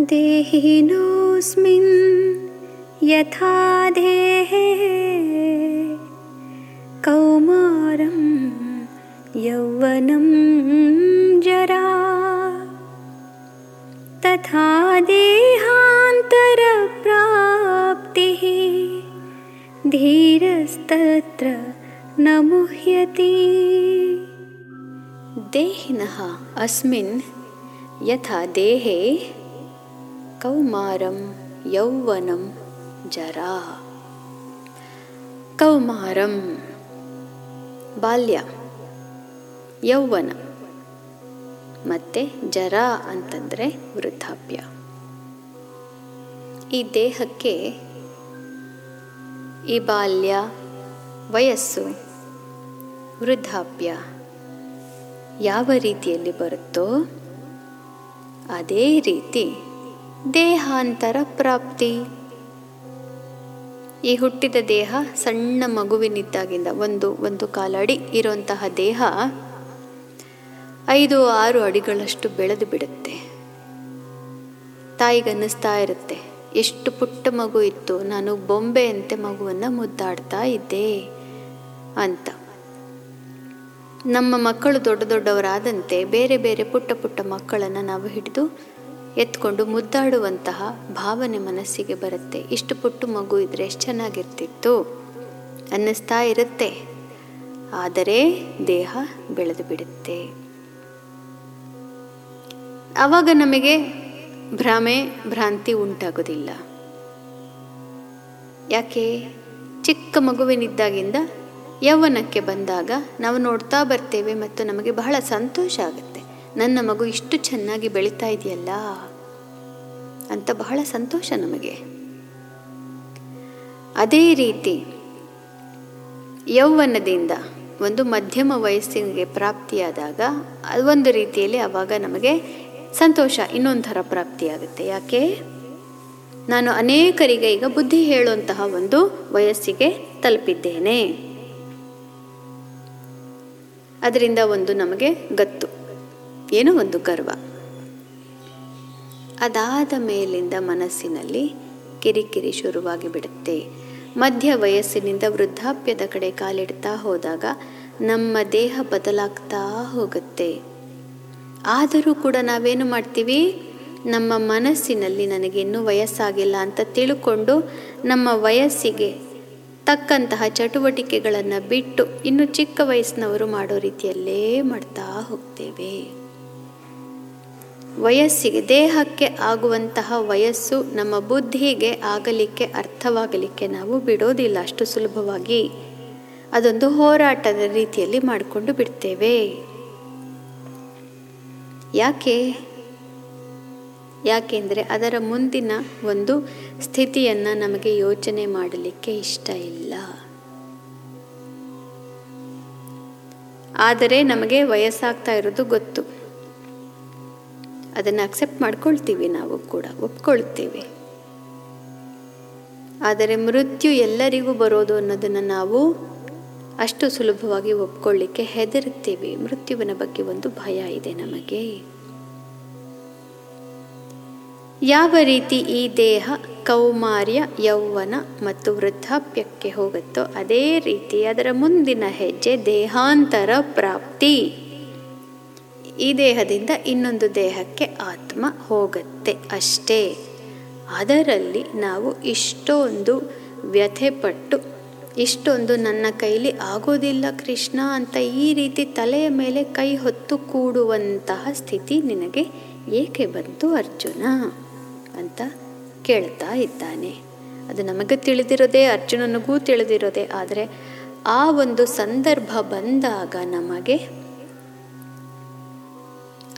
देहिनोऽस्मिन् यथा देहे कौमारं यौवनं जरा तथा देहान्तरप्राप्तिः धीरस्तत्र न मुह्यति। देहिनः अस्मिन् यथा देहे ಕೌಮಾರಂ ಯೌವನಂ ಜರ. ಕೌಮಾರಂ ಬಾಲ್ಯ, ಯೌವನ ಮತ್ತು ಜರ ಅಂತಂದರೆ ವೃದ್ಧಾಪ್ಯ. ಈ ದೇಹಕ್ಕೆ ಈ ಬಾಲ್ಯ, ವಯಸ್ಸು, ವೃದ್ಧಾಪ್ಯ ಯಾವ ರೀತಿಯಲ್ಲಿ ಬರುತ್ತೋ ಅದೇ ರೀತಿ ದೇಹಾಂತರ ಪ್ರಾಪ್ತಿ. ಈ ಹುಟ್ಟಿದ ದೇಹ ಸಣ್ಣ ಮಗುವಿನಿದ್ದಾಗಿಂದ ಒಂದು ಒಂದು ಕಾಲಡಿ ಇರುವಂತಹ ದೇಹ ಐದು, ಆರು ಅಡಿಗಳಷ್ಟು ಬೆಳೆದು ಬಿಡುತ್ತೆ. ತಾಯಿಗನ್ನಿಸ್ತಾ ಇರುತ್ತೆ, ಎಷ್ಟು ಪುಟ್ಟ ಮಗು ಇತ್ತು, ನಾನು ಬೊಂಬೆಯಂತೆ ಮಗುವನ್ನು ಮುದ್ದಾಡ್ತಾ ಇದ್ದೆ ಅಂತ. ನಮ್ಮ ಮಕ್ಕಳು ದೊಡ್ಡ ದೊಡ್ಡವರಾದಂತೆ ಬೇರೆ ಬೇರೆ ಪುಟ್ಟ ಪುಟ್ಟ ಮಕ್ಕಳನ್ನು ನಾವು ಹಿಡಿದು ಎತ್ಕೊಂಡು ಮುದ್ದಾಡುವಂತಹ ಭಾವನೆ ಮನಸ್ಸಿಗೆ ಬರುತ್ತೆ. ಇಷ್ಟು ಪುಟ್ಟು ಮಗು ಇದ್ರೆ ಎಷ್ಟು ಚೆನ್ನಾಗಿರ್ತಿತ್ತು? ಅನ್ನಿಸ್ತಾ ಇರುತ್ತೆ. ಆದರೆ ದೇಹ ಬೆಳೆದು ಬಿಡುತ್ತೆ. ಆವಾಗ ನಮಗೆ ಭ್ರಮೆ, ಭ್ರಾಂತಿ ಉಂಟಾಗೋದಿಲ್ಲ. ಯಾಕೆ? ಚಿಕ್ಕ ಮಗುವಿನಿದ್ದಾಗಿಂದ ಯೌವನಕ್ಕೆ ಬಂದಾಗ ನಾವು ನೋಡ್ತಾ ಬರ್ತೇವೆ ಮತ್ತು ನಮಗೆ ಬಹಳ ಸಂತೋಷ ಆಗುತ್ತೆ. ನನ್ನ ಮಗು ಇಷ್ಟು ಚೆನ್ನಾಗಿ ಬೆಳೀತಾ ಇದೆಯಲ್ಲ ಅಂತ ಬಹಳ ಸಂತೋಷ ನಮಗೆ. ಅದೇ ರೀತಿ ಯೌವನದಿಂದ ಒಂದು ಮಧ್ಯಮ ವಯಸ್ಸಿಗೆ ಪ್ರಾಪ್ತಿಯಾದಾಗ ಒಂದು ರೀತಿಯಲ್ಲಿ ಅವಾಗ ನಮಗೆ ಸಂತೋಷ ಇನ್ನೊಂಥರ ಪ್ರಾಪ್ತಿಯಾಗುತ್ತೆ. ಯಾಕೆ? ನಾನು ಅನೇಕರಿಗೆ ಈಗ ಬುದ್ಧಿ ಹೇಳುವಂತಹ ಒಂದು ವಯಸ್ಸಿಗೆ ತಲುಪಿದ್ದೇನೆ. ಅದರಿಂದ ಒಂದು ನಮಗೆ ಗತ್ತು. ಏನೋ ಒಂದು ಗರ್ವ. ಅದಾದ ಮೇಲಿಂದ ಮನಸ್ಸಿನಲ್ಲಿ ಕಿರಿಕಿರಿ ಶುರುವಾಗಿ ಬಿಡುತ್ತೆ. ಮಧ್ಯ ವಯಸ್ಸಿನಿಂದ ವೃದ್ಧಾಪ್ಯದ ಕಡೆ ಕಾಲಿಡ್ತಾ ಹೋದಾಗ ನಮ್ಮ ದೇಹ ಬದಲಾಗ್ತಾ ಹೋಗುತ್ತೆ. ಆದರೂ ಕೂಡ ನಾವೇನು ಮಾಡ್ತೀವಿ? ನಮ್ಮ ಮನಸ್ಸಿನಲ್ಲಿ ನನಗೆ ಇನ್ನೂ ವಯಸ್ಸಾಗಿಲ್ಲ ಅಂತ ತಿಳ್ಕೊಂಡು ನಮ್ಮ ವಯಸ್ಸಿಗೆ ತಕ್ಕಂತಹ ಚಟುವಟಿಕೆಗಳನ್ನು ಬಿಟ್ಟು ಇನ್ನು ಚಿಕ್ಕ ವಯಸ್ಸಿನವರು ಮಾಡೋ ರೀತಿಯಲ್ಲೇ ಮಾಡ್ತಾ ಹೋಗ್ತೇವೆ. ವಯಸ್ಸಿಗೆ, ದೇಹಕ್ಕೆ ಆಗುವಂತಹ ವಯಸ್ಸು ನಮ್ಮ ಬುದ್ಧಿಗೆ ಆಗಲಿಕ್ಕೆ, ಅರ್ಥವಾಗಲಿಕ್ಕೆ ನಾವು ಬಿಡೋದಿಲ್ಲ. ಅಷ್ಟು ಸುಲಭವಾಗಿ ಅದೊಂದು ಹೋರಾಟದ ರೀತಿಯಲ್ಲಿ ಮಾಡಿಕೊಂಡು ಬಿಡ್ತೇವೆ. ಯಾಕೆ? ಯಾಕೆಂದರೆ ಅದರ ಮುಂದಿನ ಒಂದು ಸ್ಥಿತಿಯನ್ನು ನಮಗೆ ಯೋಚನೆ ಮಾಡಲಿಕ್ಕೆ ಇಷ್ಟ ಇಲ್ಲ. ಆದರೆ ನಮಗೆ ವಯಸ್ಸಾಗ್ತಾ ಇರೋದು ಗೊತ್ತು. ಅದನ್ನು ಅಕ್ಸೆಪ್ಟ್ ಮಾಡ್ಕೊಳ್ತೀವಿ ನಾವು ಕೂಡ, ಒಪ್ಕೊಳ್ತೀವಿ. ಆದರೆ ಮೃತ್ಯು ಎಲ್ಲರಿಗೂ ಬರೋದು ಅನ್ನೋದನ್ನು ನಾವು ಅಷ್ಟು ಸುಲಭವಾಗಿ ಒಪ್ಕೊಳ್ಳಿಕ್ಕೆ ಹೆದರುತ್ತೇವೆ. ಮೃತ್ಯುವಿನ ಬಗ್ಗೆ ಒಂದು ಭಯ ಇದೆ ನಮಗೆ. ಯಾವ ರೀತಿ ಈ ದೇಹ ಕೌಮಾರ್ಯ, ಯೌವನ ಮತ್ತು ವೃದ್ಧಾಪ್ಯಕ್ಕೆ ಹೋಗುತ್ತೋ ಅದೇ ರೀತಿ ಅದರ ಮುಂದಿನ ಹೆಜ್ಜೆ ದೇಹಾಂತರ ಪ್ರಾಪ್ತಿ. ಈ ದೇಹದಿಂದ ಇನ್ನೊಂದು ದೇಹಕ್ಕೆ ಆತ್ಮ ಹೋಗುತ್ತೆ ಅಷ್ಟೇ. ಅದರಲ್ಲಿ ನಾವು ಇಷ್ಟೊಂದು ವ್ಯಥೆಪಟ್ಟು, ಇಷ್ಟೊಂದು ನನ್ನ ಕೈಲಿ ಆಗೋದಿಲ್ಲ ಕೃಷ್ಣ ಅಂತ ಈ ರೀತಿ ತಲೆಯ ಮೇಲೆ ಕೈ ಹೊತ್ತು ಕೂಡುವಂತಹ ಸ್ಥಿತಿ ನಿನಗೆ ಏಕೆ ಬಂತು ಅರ್ಜುನ? ಅಂತ ಕೇಳ್ತಾ ಇದ್ದಾನೆ. ಅದು ನಮಗೆ ತಿಳಿದಿರೋದೇ, ಅರ್ಜುನನಿಗೂ ತಿಳಿದಿರೋದೇ, ಆದರೆ ಆ ಒಂದು ಸಂದರ್ಭ ಬಂದಾಗ ನಮಗೆ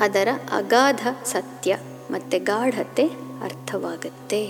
ಅದರ ಅಗಾಧ ಸತ್ಯ ಮತ್ತು ಗಾಢತೆ ಅರ್ಥವಾಗುತ್ತೆ.